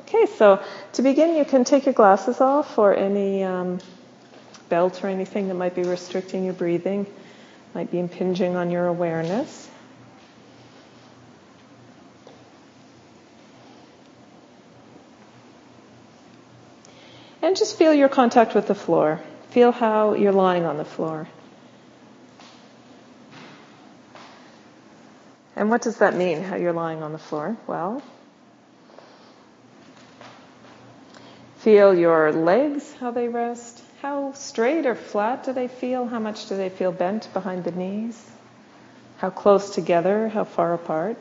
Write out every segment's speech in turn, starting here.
Okay, so to begin, you can take your glasses off or any um, belt or anything that might be restricting your breathing, might be impinging on your awareness. And just feel your contact with the floor. Feel how you're lying on the floor. And what does that mean, how you're lying on the floor? Well, feel your legs, how they rest. How straight or flat do they feel? How much do they feel bent behind the knees? How close together? How far apart?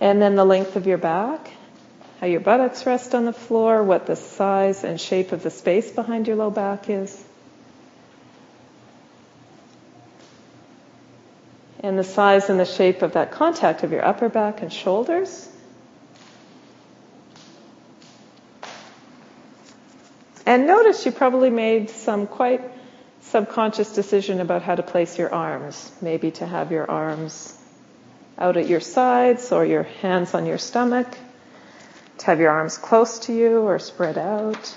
And then the length of your back how your buttocks rest on the floor, what the size and shape of the space behind your low back is. And the size and the shape of that contact of your upper back and shoulders. And notice you probably made some quite subconscious decision about how to place your arms. Maybe to have your arms out at your sides or your hands on your stomach to have your arms close to you or spread out.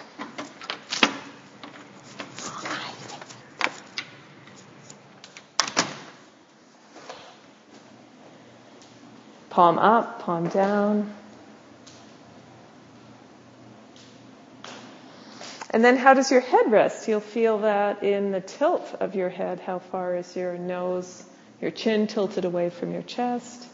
Palm up, palm down. And then how does your head rest? You'll feel that in the tilt of your head. How far is your nose, your chin tilted away from your chest?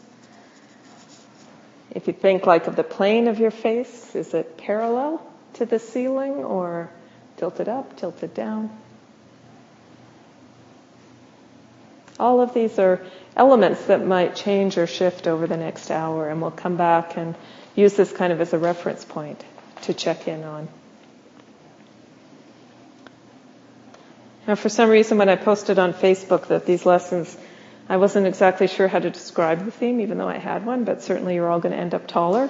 If you think like of the plane of your face, is it parallel to the ceiling or tilted up, tilted down? All of these are elements that might change or shift over the next hour, and we'll come back and use this kind of as a reference point to check in on. Now, for some reason, when I posted on Facebook that these lessons I wasn't exactly sure how to describe the theme, even though I had one, but certainly you're all going to end up taller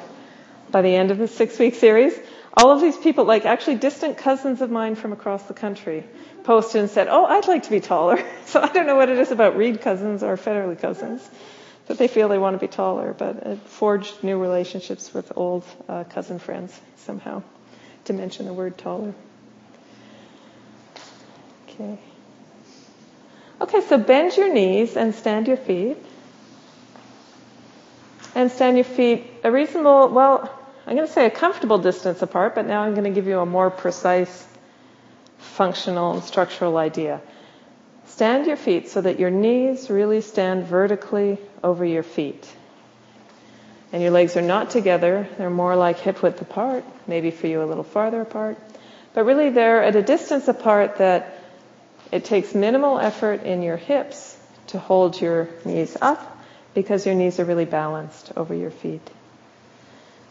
by the end of the six week series. All of these people, like actually distant cousins of mine from across the country, posted and said, Oh, I'd like to be taller. So I don't know what it is about Reed cousins or Federley cousins, but they feel they want to be taller. But it forged new relationships with old uh, cousin friends somehow to mention the word taller. Okay. Okay, so bend your knees and stand your feet. And stand your feet a reasonable, well, I'm going to say a comfortable distance apart, but now I'm going to give you a more precise functional and structural idea. Stand your feet so that your knees really stand vertically over your feet. And your legs are not together, they're more like hip width apart, maybe for you a little farther apart. But really they're at a distance apart that it takes minimal effort in your hips to hold your knees up because your knees are really balanced over your feet.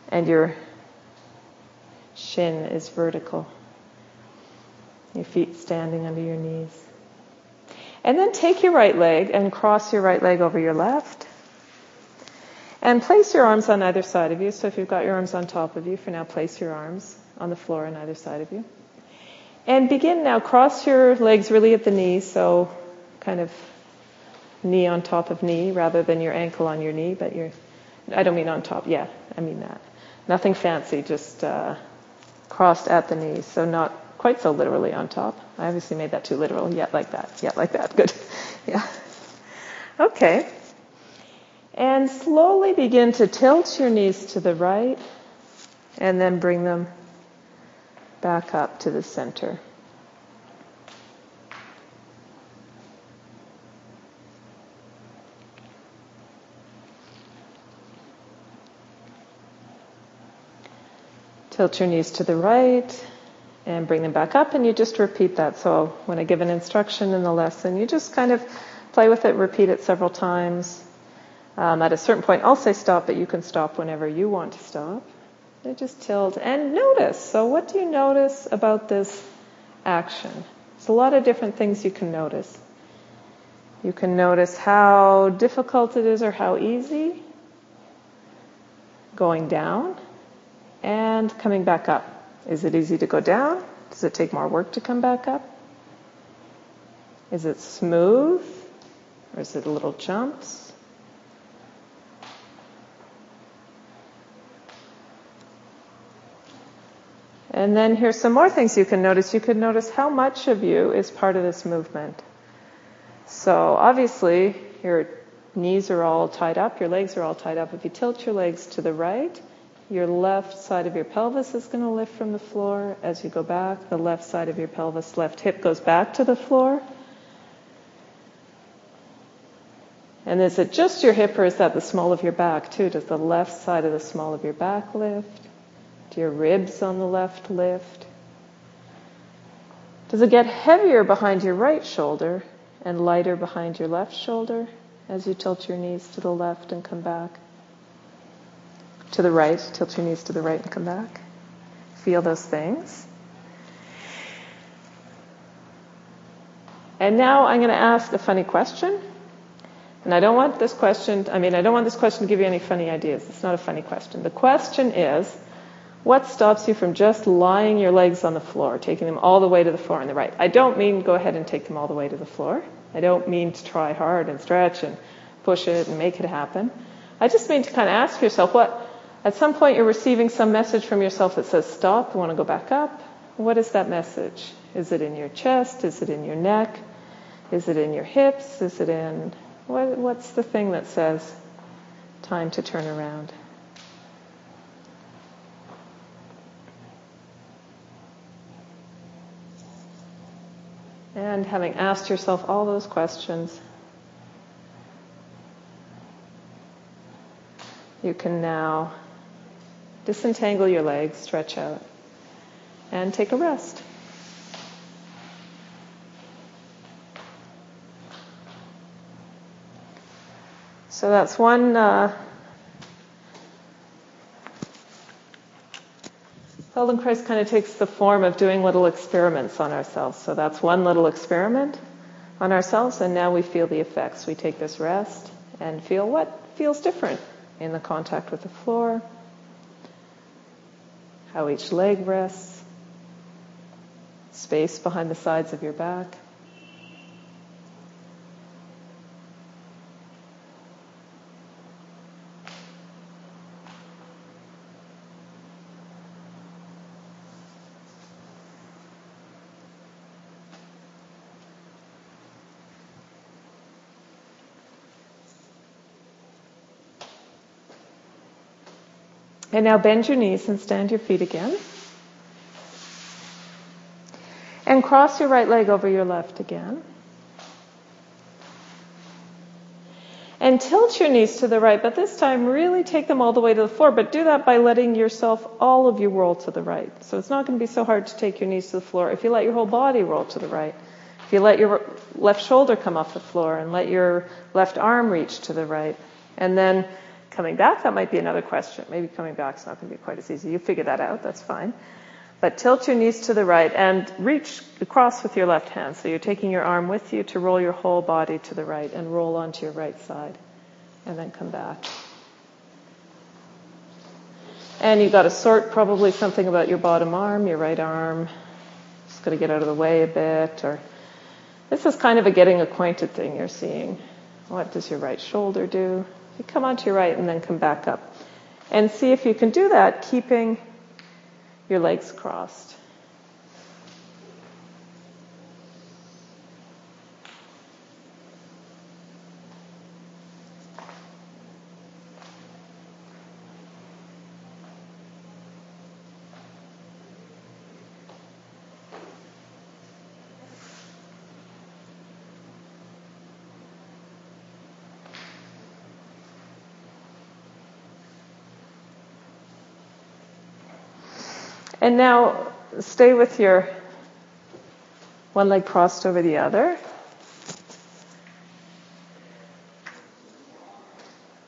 And your shin is vertical. Your feet standing under your knees. And then take your right leg and cross your right leg over your left. And place your arms on either side of you. So if you've got your arms on top of you, for now, place your arms on the floor on either side of you. And begin now, cross your legs really at the knee, so kind of knee on top of knee rather than your ankle on your knee, but your, I don't mean on top, yeah, I mean that. Nothing fancy, just uh, crossed at the knees, so not quite so literally on top. I obviously made that too literal. Yeah, like that. Yeah, like that. Good. Yeah. Okay. And slowly begin to tilt your knees to the right and then bring them back up to the center. Tilt your knees to the right and bring them back up, and you just repeat that. So when I give an instruction in the lesson, you just kind of play with it, repeat it several times. Um, at a certain point, I'll say stop, but you can stop whenever you want to stop. They just tilt and notice. So, what do you notice about this action? There's a lot of different things you can notice. You can notice how difficult it is or how easy going down and coming back up. Is it easy to go down? Does it take more work to come back up? Is it smooth? Or is it little jumps? And then here's some more things you can notice. You can notice how much of you is part of this movement. So obviously, your knees are all tied up, your legs are all tied up. If you tilt your legs to the right, your left side of your pelvis is going to lift from the floor. As you go back, the left side of your pelvis, left hip goes back to the floor. And is it just your hip or is that the small of your back too? Does the left side of the small of your back lift? Do your ribs on the left lift? Does it get heavier behind your right shoulder and lighter behind your left shoulder as you tilt your knees to the left and come back? To the right, tilt your knees to the right and come back. Feel those things. And now I'm going to ask a funny question. And I don't want this question, I mean, I don't want this question to give you any funny ideas. It's not a funny question. The question is, what stops you from just lying your legs on the floor, taking them all the way to the floor on the right? I don't mean go ahead and take them all the way to the floor. I don't mean to try hard and stretch and push it and make it happen. I just mean to kind of ask yourself what, at some point you're receiving some message from yourself that says stop, you want to go back up. What is that message? Is it in your chest? Is it in your neck? Is it in your hips? Is it in, what, what's the thing that says time to turn around? And having asked yourself all those questions, you can now disentangle your legs, stretch out, and take a rest. So that's one uh, Feldenkrais kind of takes the form of doing little experiments on ourselves. So that's one little experiment on ourselves, and now we feel the effects. We take this rest and feel what feels different in the contact with the floor, how each leg rests, space behind the sides of your back. And now bend your knees and stand your feet again. And cross your right leg over your left again. And tilt your knees to the right, but this time really take them all the way to the floor, but do that by letting yourself, all of you roll to the right. So it's not going to be so hard to take your knees to the floor if you let your whole body roll to the right. If you let your left shoulder come off the floor and let your left arm reach to the right. And then coming back, that might be another question. Maybe coming back is not going to be quite as easy. You figure that out, that's fine. But tilt your knees to the right and reach across with your left hand. So you're taking your arm with you to roll your whole body to the right and roll onto your right side. And then come back. And you've got to sort probably something about your bottom arm, your right arm. Just got to get out of the way a bit. Or this is kind of a getting acquainted thing you're seeing. What does your right shoulder do? You come onto your right and then come back up. And see if you can do that keeping your legs crossed. And now stay with your one leg crossed over the other.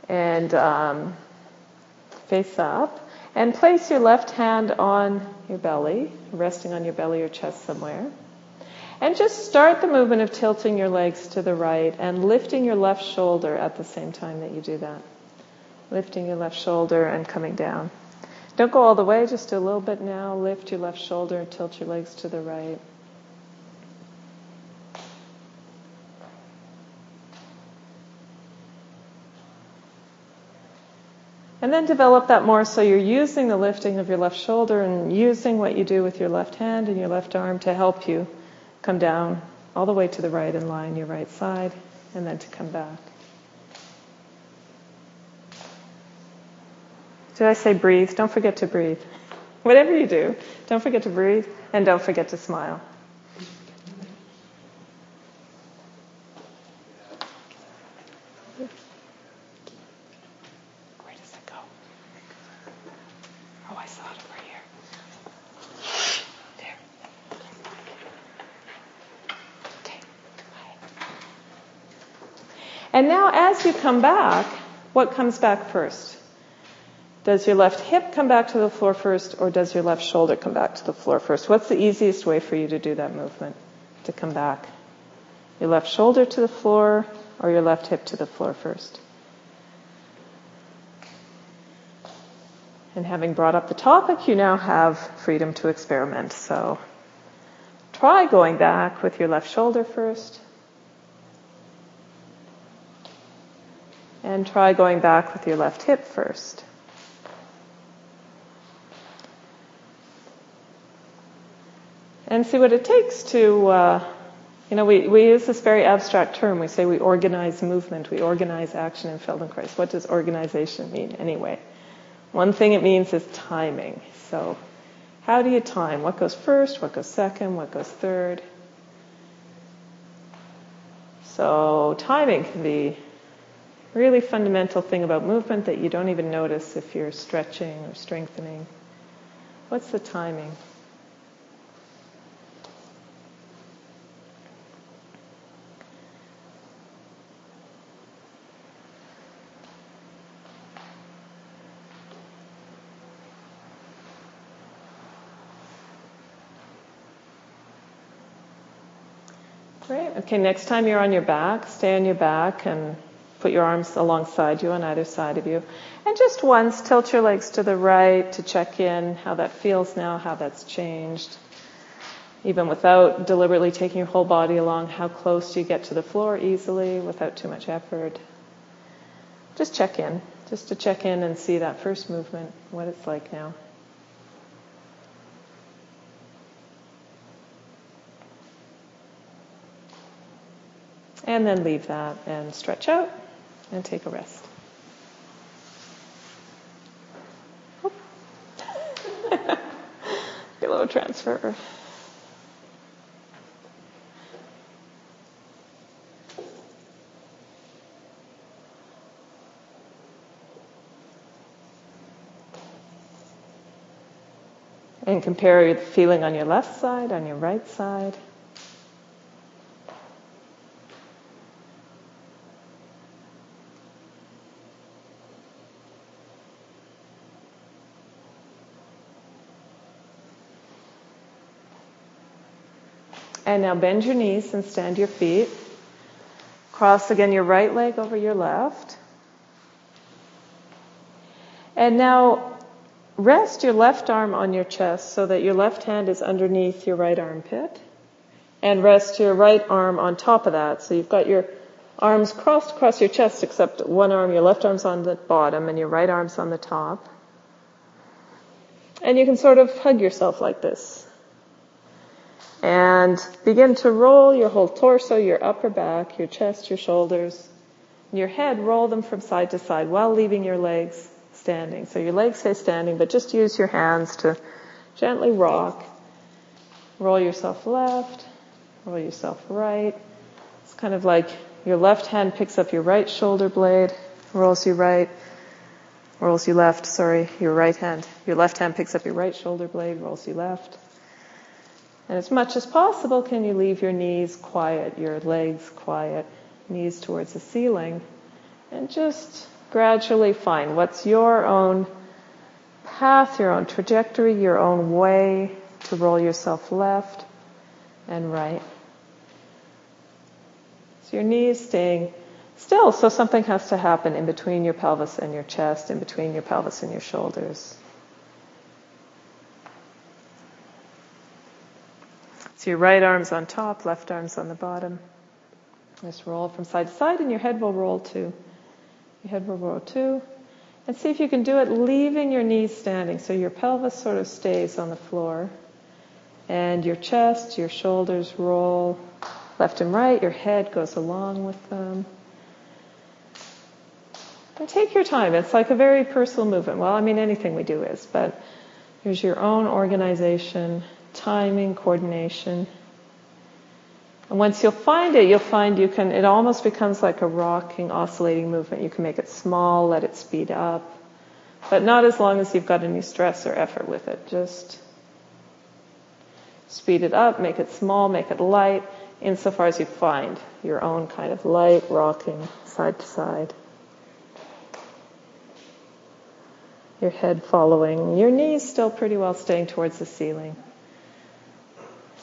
And um, face up. And place your left hand on your belly, resting on your belly or chest somewhere. And just start the movement of tilting your legs to the right and lifting your left shoulder at the same time that you do that. Lifting your left shoulder and coming down. Don't go all the way, just a little bit now. Lift your left shoulder, tilt your legs to the right. And then develop that more so you're using the lifting of your left shoulder and using what you do with your left hand and your left arm to help you come down all the way to the right and line your right side and then to come back. Did I say breathe? Don't forget to breathe. Whatever you do, don't forget to breathe and don't forget to smile. And now as you come back, what comes back first? Does your left hip come back to the floor first or does your left shoulder come back to the floor first? What's the easiest way for you to do that movement, to come back? Your left shoulder to the floor or your left hip to the floor first? And having brought up the topic, you now have freedom to experiment. So try going back with your left shoulder first And try going back with your left hip first. And see what it takes to, uh, you know, we, we use this very abstract term. We say we organize movement, we organize action in Feldenkrais. What does organization mean anyway? One thing it means is timing. So, how do you time? What goes first? What goes second? What goes third? So, timing can be really fundamental thing about movement that you don't even notice if you're stretching or strengthening. What's the timing? Great. Okay, next time you're on your back, stay on your back and Put your arms alongside you on either side of you. And just once, tilt your legs to the right to check in how that feels now, how that's changed. Even without deliberately taking your whole body along, how close do you get to the floor easily without too much effort? Just check in, just to check in and see that first movement, what it's like now. And then leave that and stretch out and take a rest. Below transfer. And compare the feeling on your left side, on your right side. And now bend your knees and stand your feet. Cross again your right leg over your left. And now rest your left arm on your chest so that your left hand is underneath your right armpit. And rest your right arm on top of that. So you've got your arms crossed across your chest except one arm, your left arm's on the bottom and your right arm's on the top. And you can sort of hug yourself like this. And begin to roll your whole torso, your upper back, your chest, your shoulders, your head, roll them from side to side while leaving your legs standing. So your legs stay standing, but just use your hands to gently rock. Roll yourself left, roll yourself right. It's kind of like your left hand picks up your right shoulder blade, rolls you right, rolls you left, sorry, your right hand. Your left hand picks up your right shoulder blade, rolls you left. And as much as possible, can you leave your knees quiet, your legs quiet, knees towards the ceiling, and just gradually find what's your own path, your own trajectory, your own way to roll yourself left and right. So your knees staying still, so something has to happen in between your pelvis and your chest, in between your pelvis and your shoulders. So your right arm's on top, left arm's on the bottom. Just roll from side to side and your head will roll too. Your head will roll too. And see if you can do it leaving your knees standing so your pelvis sort of stays on the floor. And your chest, your shoulders roll left and right, your head goes along with them. And take your time. It's like a very personal movement. Well, I mean, anything we do is, but there's your own organization, timing, coordination. And once you'll find it, you'll find you can, it almost becomes like a rocking, oscillating movement. You can make it small, let it speed up, but not as long as you've got any stress or effort with it. Just speed it up, make it small, make it light, insofar as you find your own kind of light rocking side to side. Your head following, your knees still pretty well staying towards the ceiling.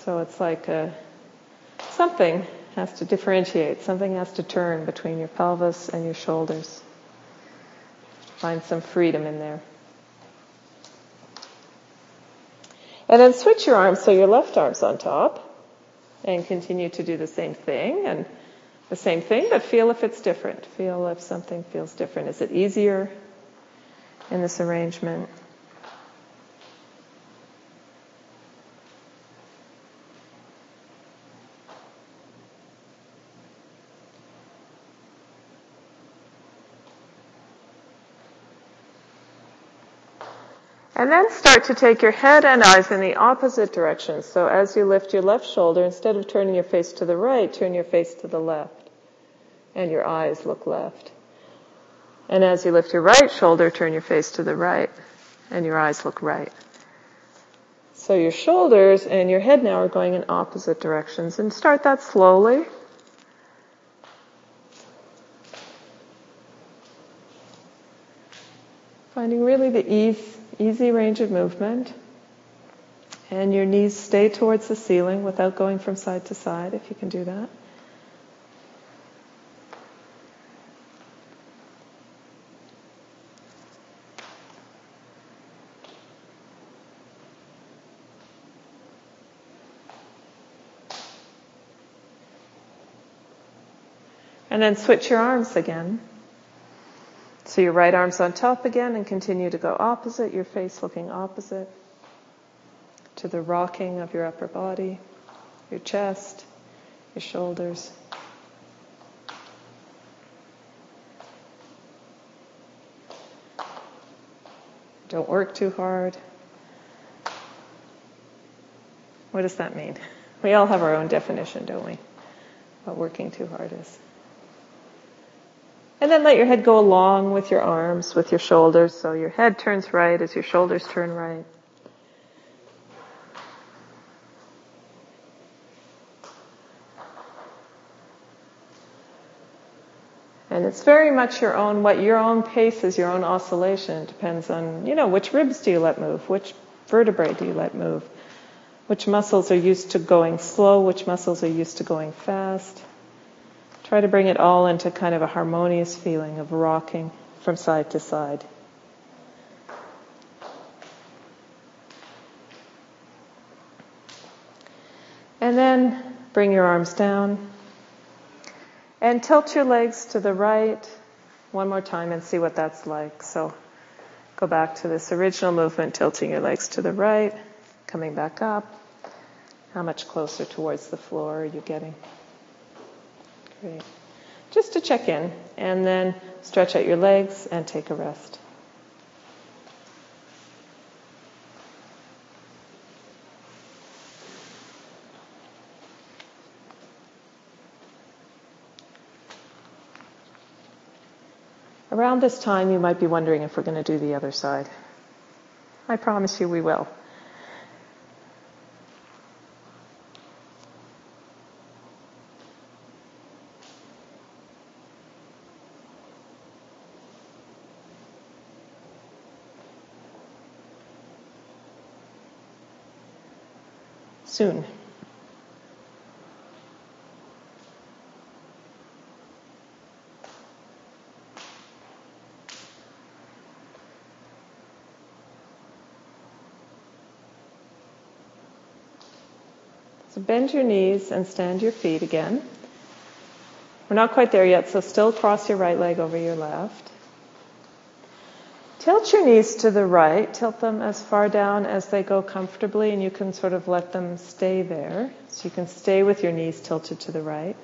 So it's like a something has to differentiate, something has to turn between your pelvis and your shoulders. Find some freedom in there. And then switch your arms so your left arm's on top and continue to do the same thing and the same thing, but feel if it's different. Feel if something feels different. Is it easier in this arrangement? And then start to take your head and eyes in the opposite direction. So as you lift your left shoulder, instead of turning your face to the right, turn your face to the left. And your eyes look left. And as you lift your right shoulder, turn your face to the right. And your eyes look right. So your shoulders and your head now are going in opposite directions. And start that slowly. Finding really the ease easy range of movement. And your knees stay towards the ceiling without going from side to side, if you can do that. And then switch your arms again. So your right arm's on top again and continue to go opposite, your face looking opposite to the rocking of your upper body, your chest, your shoulders. Don't work too hard. What does that mean? We all have our own definition, don't we? What working too hard is. And then let your head go along with your arms, with your shoulders. So your head turns right as your shoulders turn right. And it's very much your own, what your own pace is, your own oscillation. It depends on, you know, which ribs do you let move? Which vertebrae do you let move? Which muscles are used to going slow? Which muscles are used to going fast? Try to bring it all into kind of a harmonious feeling of rocking from side to side. And then bring your arms down and tilt your legs to the right one more time and see what that's like. So go back to this original movement, tilting your legs to the right, coming back up. How much closer towards the floor are you getting? Great. Just to check in, and then stretch out your legs and take a rest. Around this time, you might be wondering if we're going to do the other side. I promise you we will. Soon. So bend your knees and stand your feet again. We're not quite there yet, so still cross your right leg over your left. Tilt your knees to the right, tilt them as far down as they go comfortably, and you can sort of let them stay there. So you can stay with your knees tilted to the right.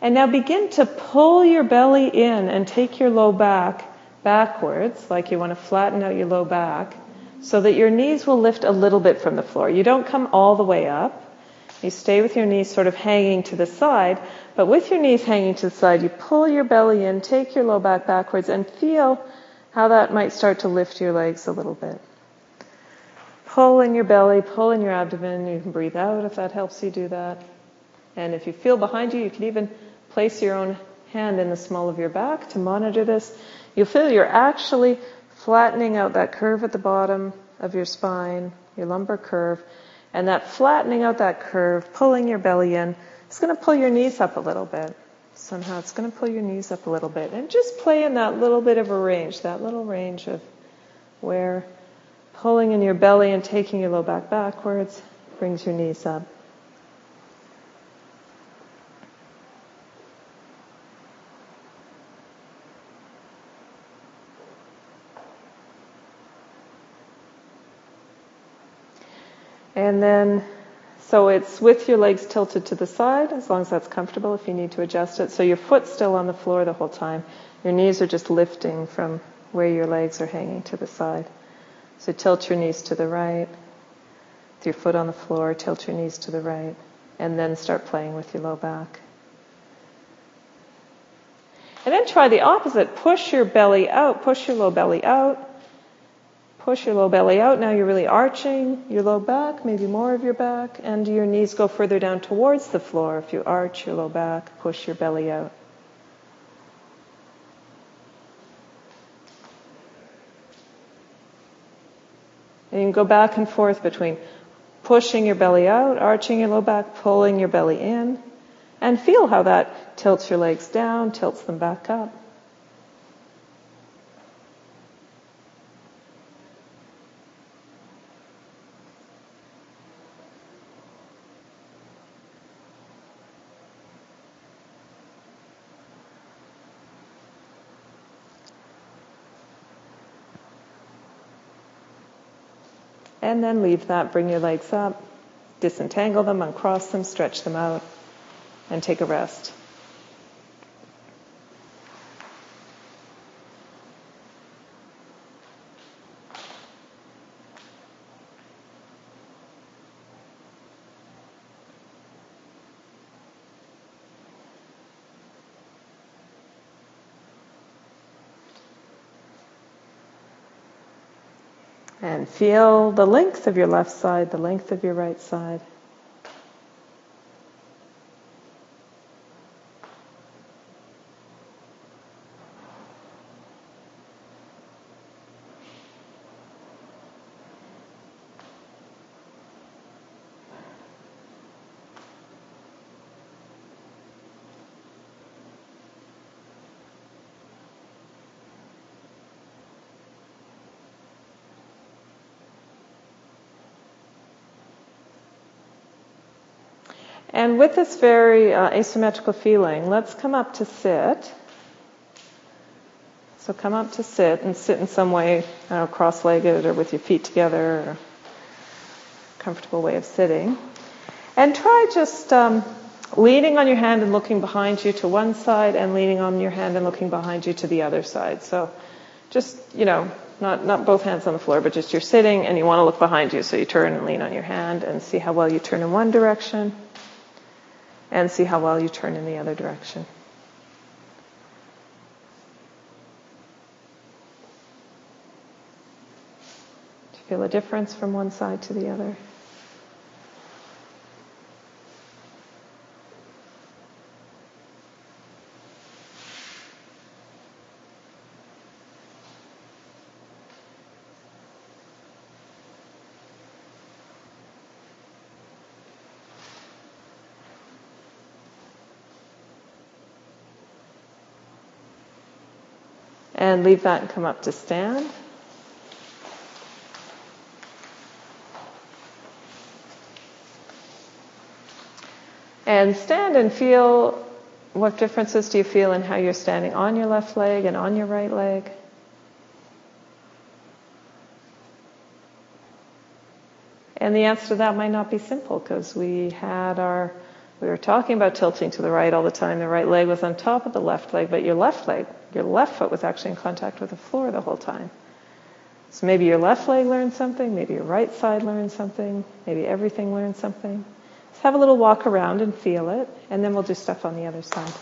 And now begin to pull your belly in and take your low back backwards, like you want to flatten out your low back, so that your knees will lift a little bit from the floor. You don't come all the way up. You stay with your knees sort of hanging to the side, but with your knees hanging to the side, you pull your belly in, take your low back backwards, and feel how that might start to lift your legs a little bit. Pull in your belly, pull in your abdomen. You can breathe out if that helps you do that. And if you feel behind you, you can even place your own hand in the small of your back to monitor this. You'll feel you're actually flattening out that curve at the bottom of your spine, your lumbar curve, and that flattening out that curve, pulling your belly in, it's going to pull your knees up a little bit. Somehow it's going to pull your knees up a little bit. And just play in that little bit of a range, that little range of where pulling in your belly and taking your low back backwards brings your knees up. And then, so it's with your legs tilted to the side, as long as that's comfortable if you need to adjust it. So your foot's still on the floor the whole time. Your knees are just lifting from where your legs are hanging to the side. So tilt your knees to the right. With your foot on the floor, tilt your knees to the right. And then start playing with your low back. And then try the opposite. Push your belly out, push your low belly out. Push your low belly out. Now you're really arching your low back, maybe more of your back, and your knees go further down towards the floor. If you arch your low back, push your belly out. And you can go back and forth between pushing your belly out, arching your low back, pulling your belly in, and feel how that tilts your legs down, tilts them back up. And then leave that. Bring your legs up, disentangle them, uncross them, stretch them out, and take a rest. And feel the length of your left side, the length of your right side. And with this very uh, asymmetrical feeling, let's come up to sit. So come up to sit and sit in some way, know, cross-legged or with your feet together, or comfortable way of sitting. And try just um, leaning on your hand and looking behind you to one side, and leaning on your hand and looking behind you to the other side. So just you know, not not both hands on the floor, but just you're sitting and you want to look behind you, so you turn and lean on your hand and see how well you turn in one direction and see how well you turn in the other direction. Do you feel a difference from one side to the other? And leave that and come up to stand. And stand and feel what differences do you feel in how you're standing on your left leg and on your right leg. And the answer to that might not be simple because we had our, we were talking about tilting to the right all the time. The right leg was on top of the left leg, but your left leg your left foot was actually in contact with the floor the whole time. So maybe your left leg learned something, maybe your right side learned something, maybe everything learned something. Let's have a little walk around and feel it, and then we'll do stuff on the other side.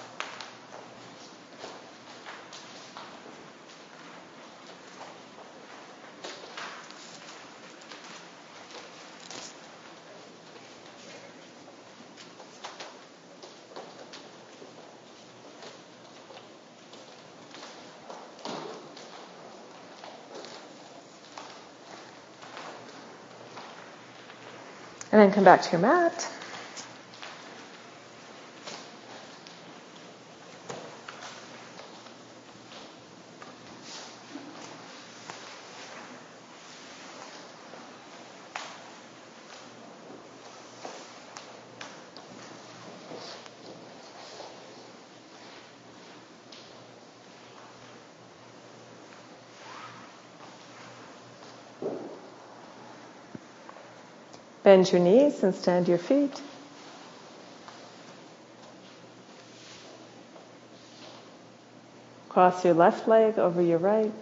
And come back to your mat. Bend your knees and stand your feet. Cross your left leg over your right.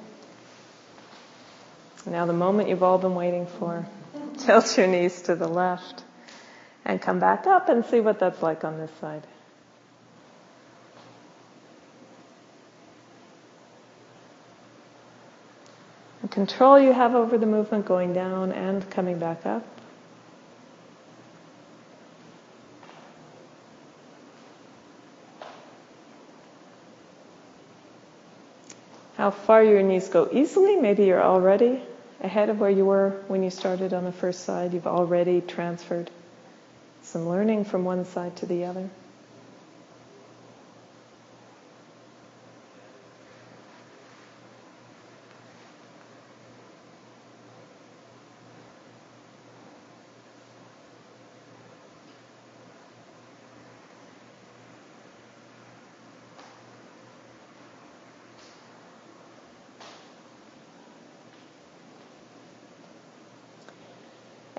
Now, the moment you've all been waiting for. Tilt your knees to the left and come back up and see what that's like on this side. The control you have over the movement going down and coming back up. How far your knees go easily. Maybe you're already ahead of where you were when you started on the first side. You've already transferred some learning from one side to the other.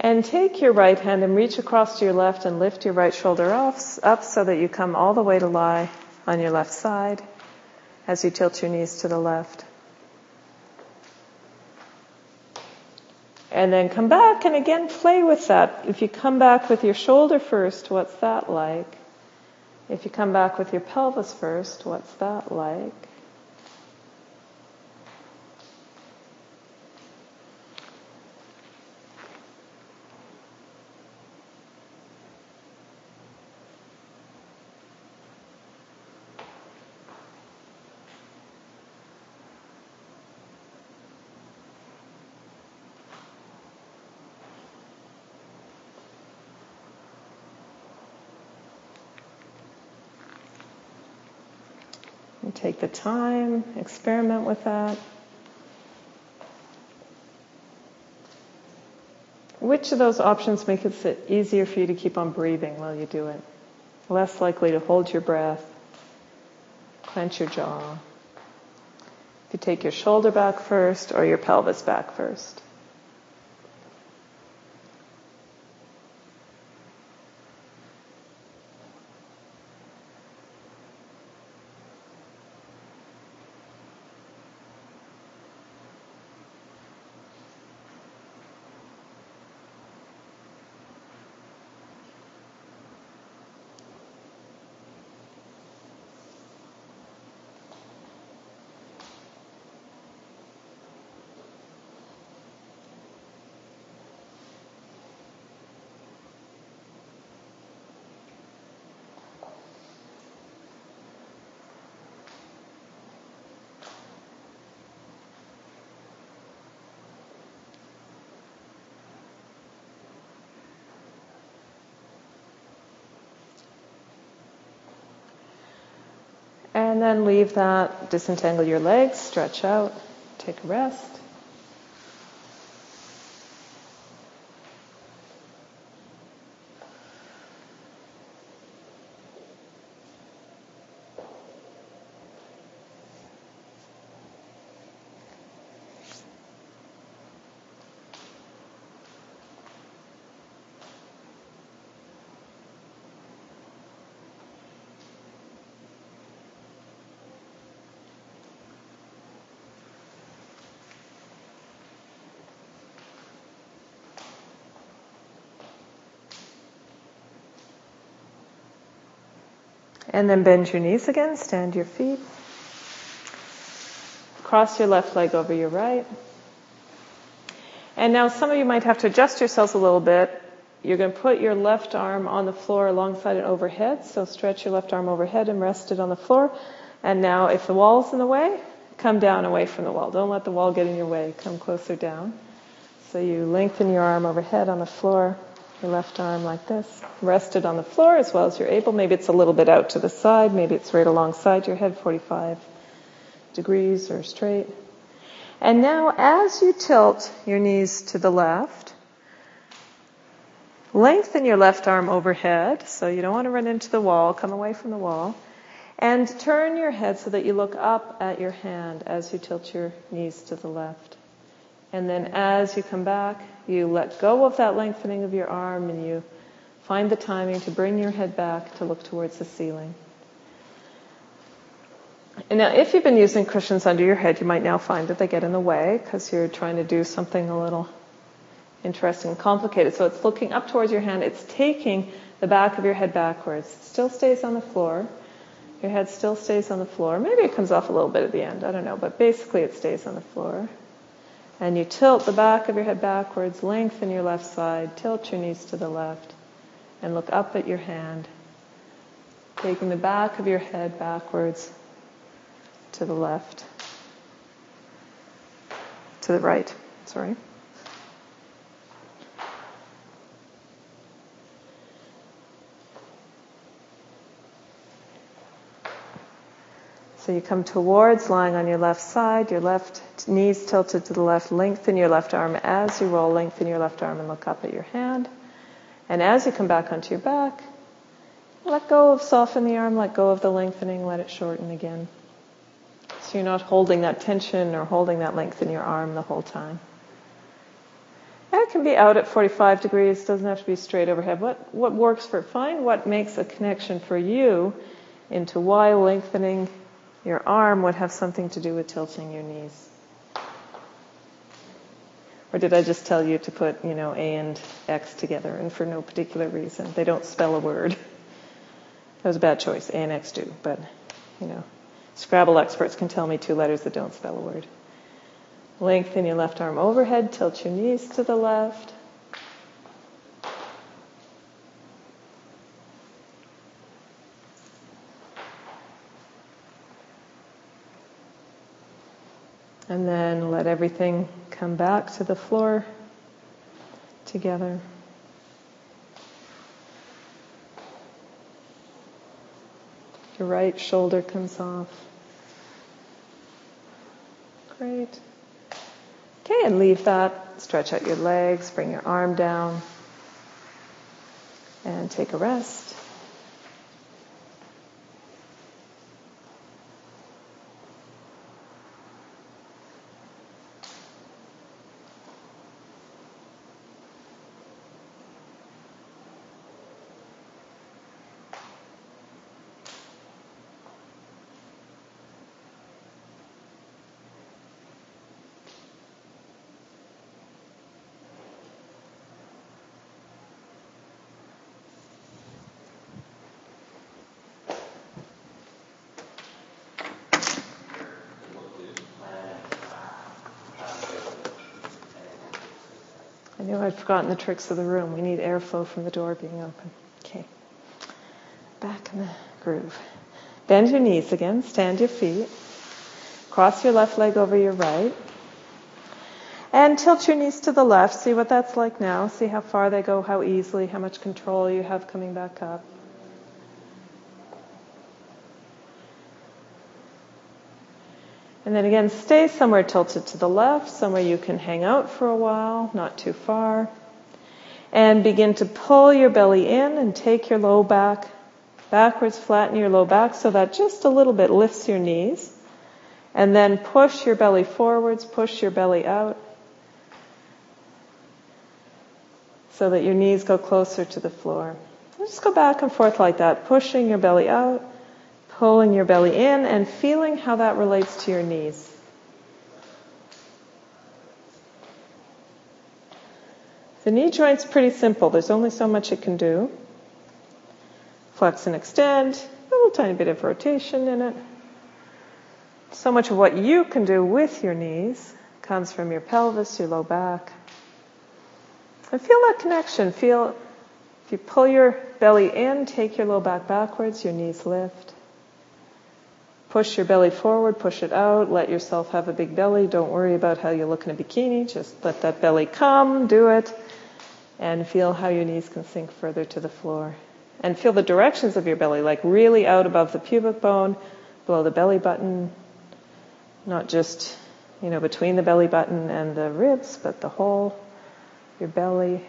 And take your right hand and reach across to your left and lift your right shoulder off, up so that you come all the way to lie on your left side as you tilt your knees to the left. And then come back and again play with that. If you come back with your shoulder first, what's that like? If you come back with your pelvis first, what's that like? And take the time, experiment with that. Which of those options makes it easier for you to keep on breathing while you do it? Less likely to hold your breath, clench your jaw. If you take your shoulder back first or your pelvis back first. And then leave that, disentangle your legs, stretch out, take a rest. And then bend your knees again, stand your feet. Cross your left leg over your right. And now some of you might have to adjust yourselves a little bit. You're going to put your left arm on the floor alongside and overhead. So stretch your left arm overhead and rest it on the floor. And now if the wall's in the way, come down away from the wall. Don't let the wall get in your way. Come closer down. So you lengthen your arm overhead on the floor, your left arm like this. rested on the floor as well as you're able. Maybe it's a little bit out to the side. Maybe it's right alongside your head, 45 degrees or straight. And now as you tilt your knees to the left, lengthen your left arm overhead, so you don't want to run into the wall, come away from the wall, and turn your head so that you look up at your hand as you tilt your knees to the left. And then as you come back, you let go of that lengthening of your arm and you find the timing to bring your head back to look towards the ceiling. And now, if you've been using cushions under your head, you might now find that they get in the way because you're trying to do something a little interesting and complicated. So it's looking up towards your hand. It's taking the back of your head backwards. It still stays on the floor. Your head still stays on the floor. Maybe it comes off a little bit at the end. I don't know. But basically it stays on the floor. And you tilt the back of your head backwards, lengthen your left side, tilt your knees to the left, and look up at your hand, taking the back of your head backwards to the left, to the right, sorry. So you come towards lying on your left side, your left knees tilted to the left, lengthen your left arm as you roll, lengthen your left arm and look up at your hand. And as you come back onto your back, let go of soften the arm, let go of the lengthening, let it shorten again. So you're not holding that tension or holding that length in your arm the whole time. And it can be out at 45 degrees, doesn't have to be straight overhead. What, what works for, find what makes a connection for you into why lengthening your arm would have something to do with tilting your knees. Or did I just tell you to put, you know, A and X together and for no particular reason? They don't spell a word. That was a bad choice. A and X do, but, you know, Scrabble experts can tell me two letters that don't spell a word. Lengthen your left arm overhead, tilt your knees to the left. And then let everything come back to the floor together. Your right shoulder comes off. Great. Okay, and leave that. Stretch out your legs, bring your arm down, and take a rest. Forgotten the tricks of the room. We need airflow from the door being open. Okay. Back in the groove. Bend your knees again. Stand your feet. Cross your left leg over your right. And tilt your knees to the left. See what that's like now. See how far they go, how easily, how much control you have coming back up. And then again, stay somewhere tilted to the left, somewhere you can hang out for a while, not too far. And begin to pull your belly in and take your low back backwards, flatten your low back so that just a little bit lifts your knees. And then push your belly forwards, push your belly out. So that your knees go closer to the floor. Just go back and forth like that, pushing your belly out pulling your belly in and feeling how that relates to your knees. The knee joint's pretty simple. There's only so much it can do. Flex and extend. A little tiny bit of rotation in it. So much of what you can do with your knees comes from your pelvis, your low back. And feel that connection. Feel if you pull your belly in, take your low back backwards, your knees lift. Push your belly forward, push it out, let yourself have a big belly. Don't worry about how you look in a bikini. Just let that belly come, do it, and feel how your knees can sink further to the floor. And feel the directions of your belly, like really out above the pubic bone, below the belly button, not just, you know, between the belly button and the ribs, but the whole, your belly.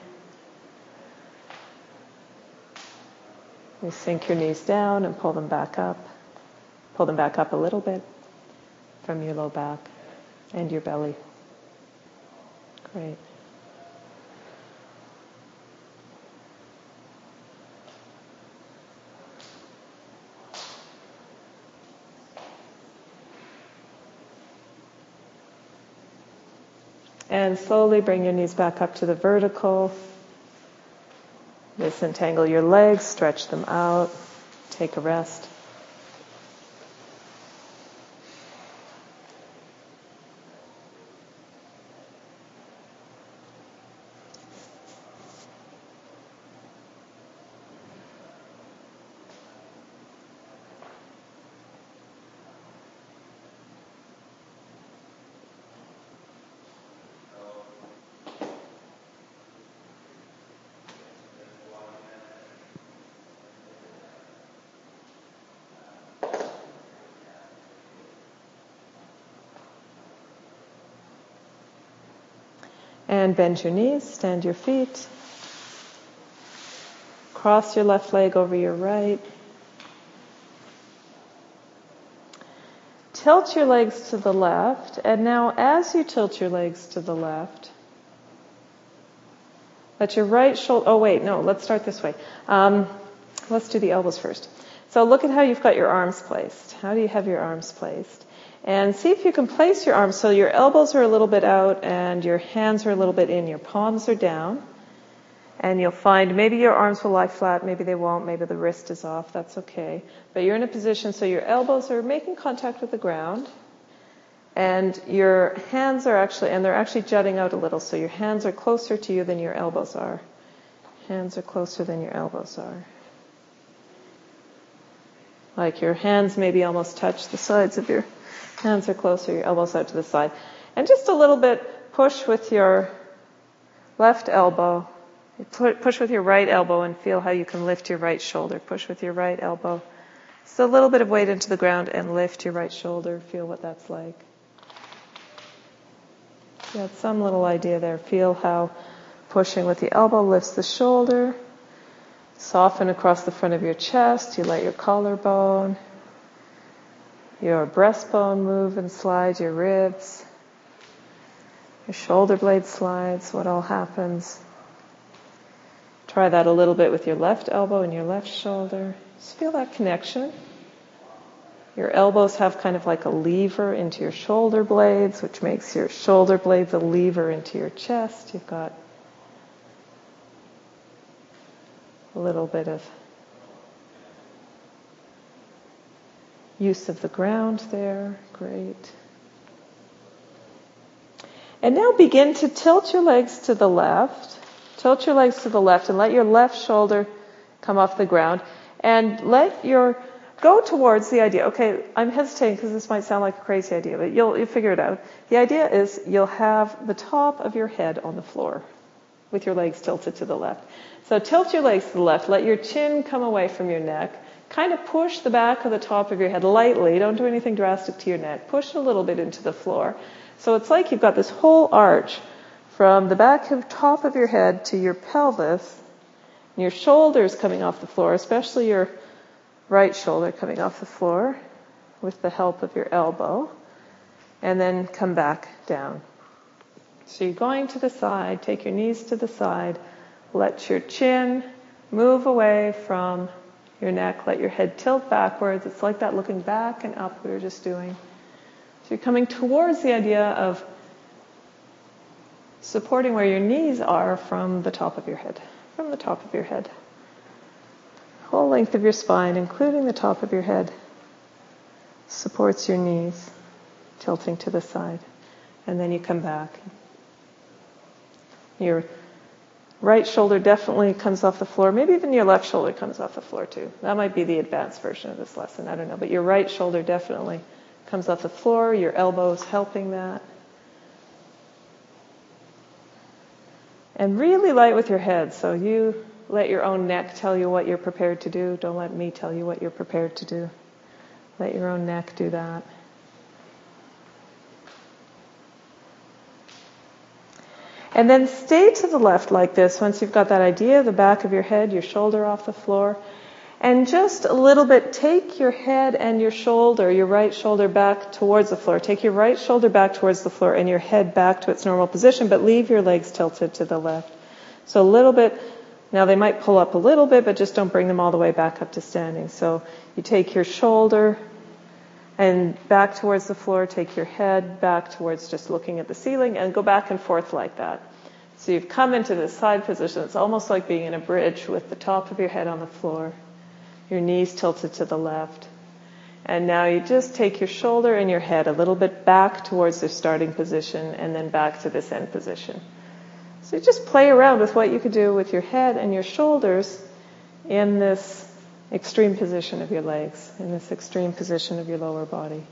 You sink your knees down and pull them back up. Pull them back up a little bit from your low back and your belly. Great. And slowly bring your knees back up to the vertical. Disentangle your legs, stretch them out, take a rest. And bend your knees, stand your feet. Cross your left leg over your right. Tilt your legs to the left. And now, as you tilt your legs to the left, let your right shoulder. Oh, wait, no, let's start this way. Um, let's do the elbows first. So, look at how you've got your arms placed. How do you have your arms placed? And see if you can place your arms so your elbows are a little bit out and your hands are a little bit in. Your palms are down. And you'll find maybe your arms will lie flat, maybe they won't, maybe the wrist is off, that's okay. But you're in a position so your elbows are making contact with the ground. And your hands are actually, and they're actually jutting out a little, so your hands are closer to you than your elbows are. Hands are closer than your elbows are. Like your hands maybe almost touch the sides of your Hands are closer, your elbows out to the side. And just a little bit push with your left elbow. Push with your right elbow and feel how you can lift your right shoulder. Push with your right elbow. Just a little bit of weight into the ground and lift your right shoulder. Feel what that's like. You had some little idea there. Feel how pushing with the elbow lifts the shoulder. Soften across the front of your chest. You let your collarbone your breastbone move and slide, your ribs, your shoulder blade slides, what all happens. Try that a little bit with your left elbow and your left shoulder. Just feel that connection. Your elbows have kind of like a lever into your shoulder blades, which makes your shoulder blades a lever into your chest. You've got a little bit of use of the ground there. Great. And now begin to tilt your legs to the left. Tilt your legs to the left and let your left shoulder come off the ground. And let your, go towards the idea. Okay, I'm hesitating because this might sound like a crazy idea, but you'll, you'll figure it out. The idea is you'll have the top of your head on the floor with your legs tilted to the left. So tilt your legs to the left. Let your chin come away from your neck kind of push the back of the top of your head lightly. Don't do anything drastic to your neck. Push a little bit into the floor. So it's like you've got this whole arch from the back of top of your head to your pelvis, and your shoulders coming off the floor, especially your right shoulder coming off the floor with the help of your elbow, and then come back down. So you're going to the side, take your knees to the side, let your chin move away from your neck, let your head tilt backwards. It's like that looking back and up we were just doing. So you're coming towards the idea of supporting where your knees are from the top of your head. From the top of your head. Whole length of your spine, including the top of your head, supports your knees, tilting to the side. And then you come back. Your right shoulder definitely comes off the floor. Maybe even your left shoulder comes off the floor too. That might be the advanced version of this lesson. I don't know. But your right shoulder definitely comes off the floor. Your elbows helping that. And really light with your head. So you let your own neck tell you what you're prepared to do. Don't let me tell you what you're prepared to do. Let your own neck do that. And then stay to the left like this once you've got that idea, the back of your head, your shoulder off the floor. And just a little bit, take your head and your shoulder, your right shoulder back towards the floor. Take your right shoulder back towards the floor and your head back to its normal position, but leave your legs tilted to the left. So a little bit, now they might pull up a little bit, but just don't bring them all the way back up to standing. So you take your shoulder and back towards the floor, take your head back towards just looking at the ceiling and go back and forth like that. So you've come into this side position. It's almost like being in a bridge with the top of your head on the floor, your knees tilted to the left. And now you just take your shoulder and your head a little bit back towards the starting position and then back to this end position. So just play around with what you could do with your head and your shoulders in this extreme position of your legs, in this extreme position of your lower body.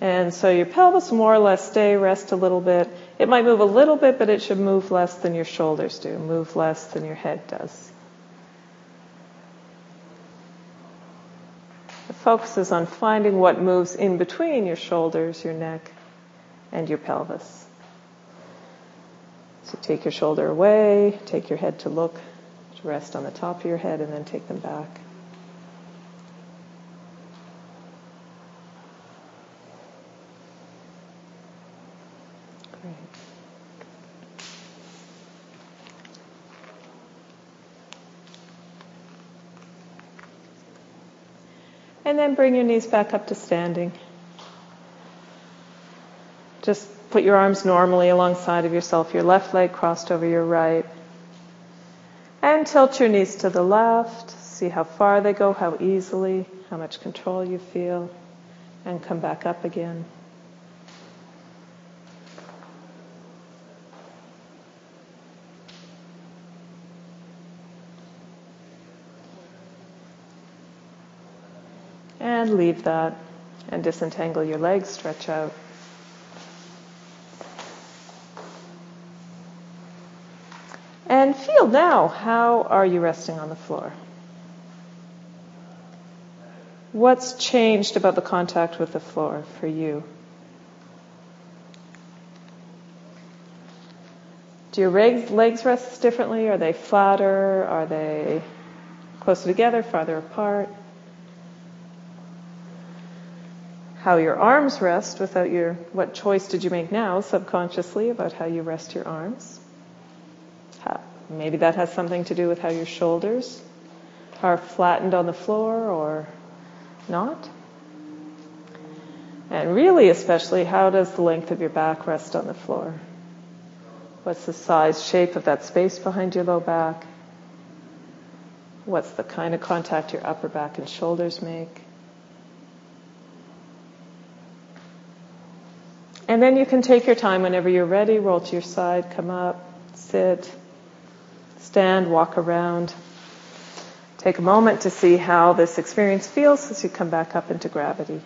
And so your pelvis more or less stay, rest a little bit. It might move a little bit, but it should move less than your shoulders do, move less than your head does. The focus is on finding what moves in between your shoulders, your neck, and your pelvis. So take your shoulder away, take your head to look rest on the top of your head and then take them back. And then bring your knees back up to standing. Just put your arms normally alongside of yourself, your left leg crossed over your right. Tilt your knees to the left. See how far they go, how easily, how much control you feel. And come back up again. And leave that and disentangle your legs, stretch out. And feel now, how are you resting on the floor? What's changed about the contact with the floor for you? Do your legs rest differently? Are they flatter? Are they closer together, farther apart? How your arms rest without your, what choice did you make now subconsciously about how you rest your arms? Maybe that has something to do with how your shoulders are flattened on the floor or not. And really, especially, how does the length of your back rest on the floor? What's the size, shape of that space behind your low back? What's the kind of contact your upper back and shoulders make? And then you can take your time whenever you're ready, roll to your side, come up, sit, stand, walk around. Take a moment to see how this experience feels as you come back up into gravity.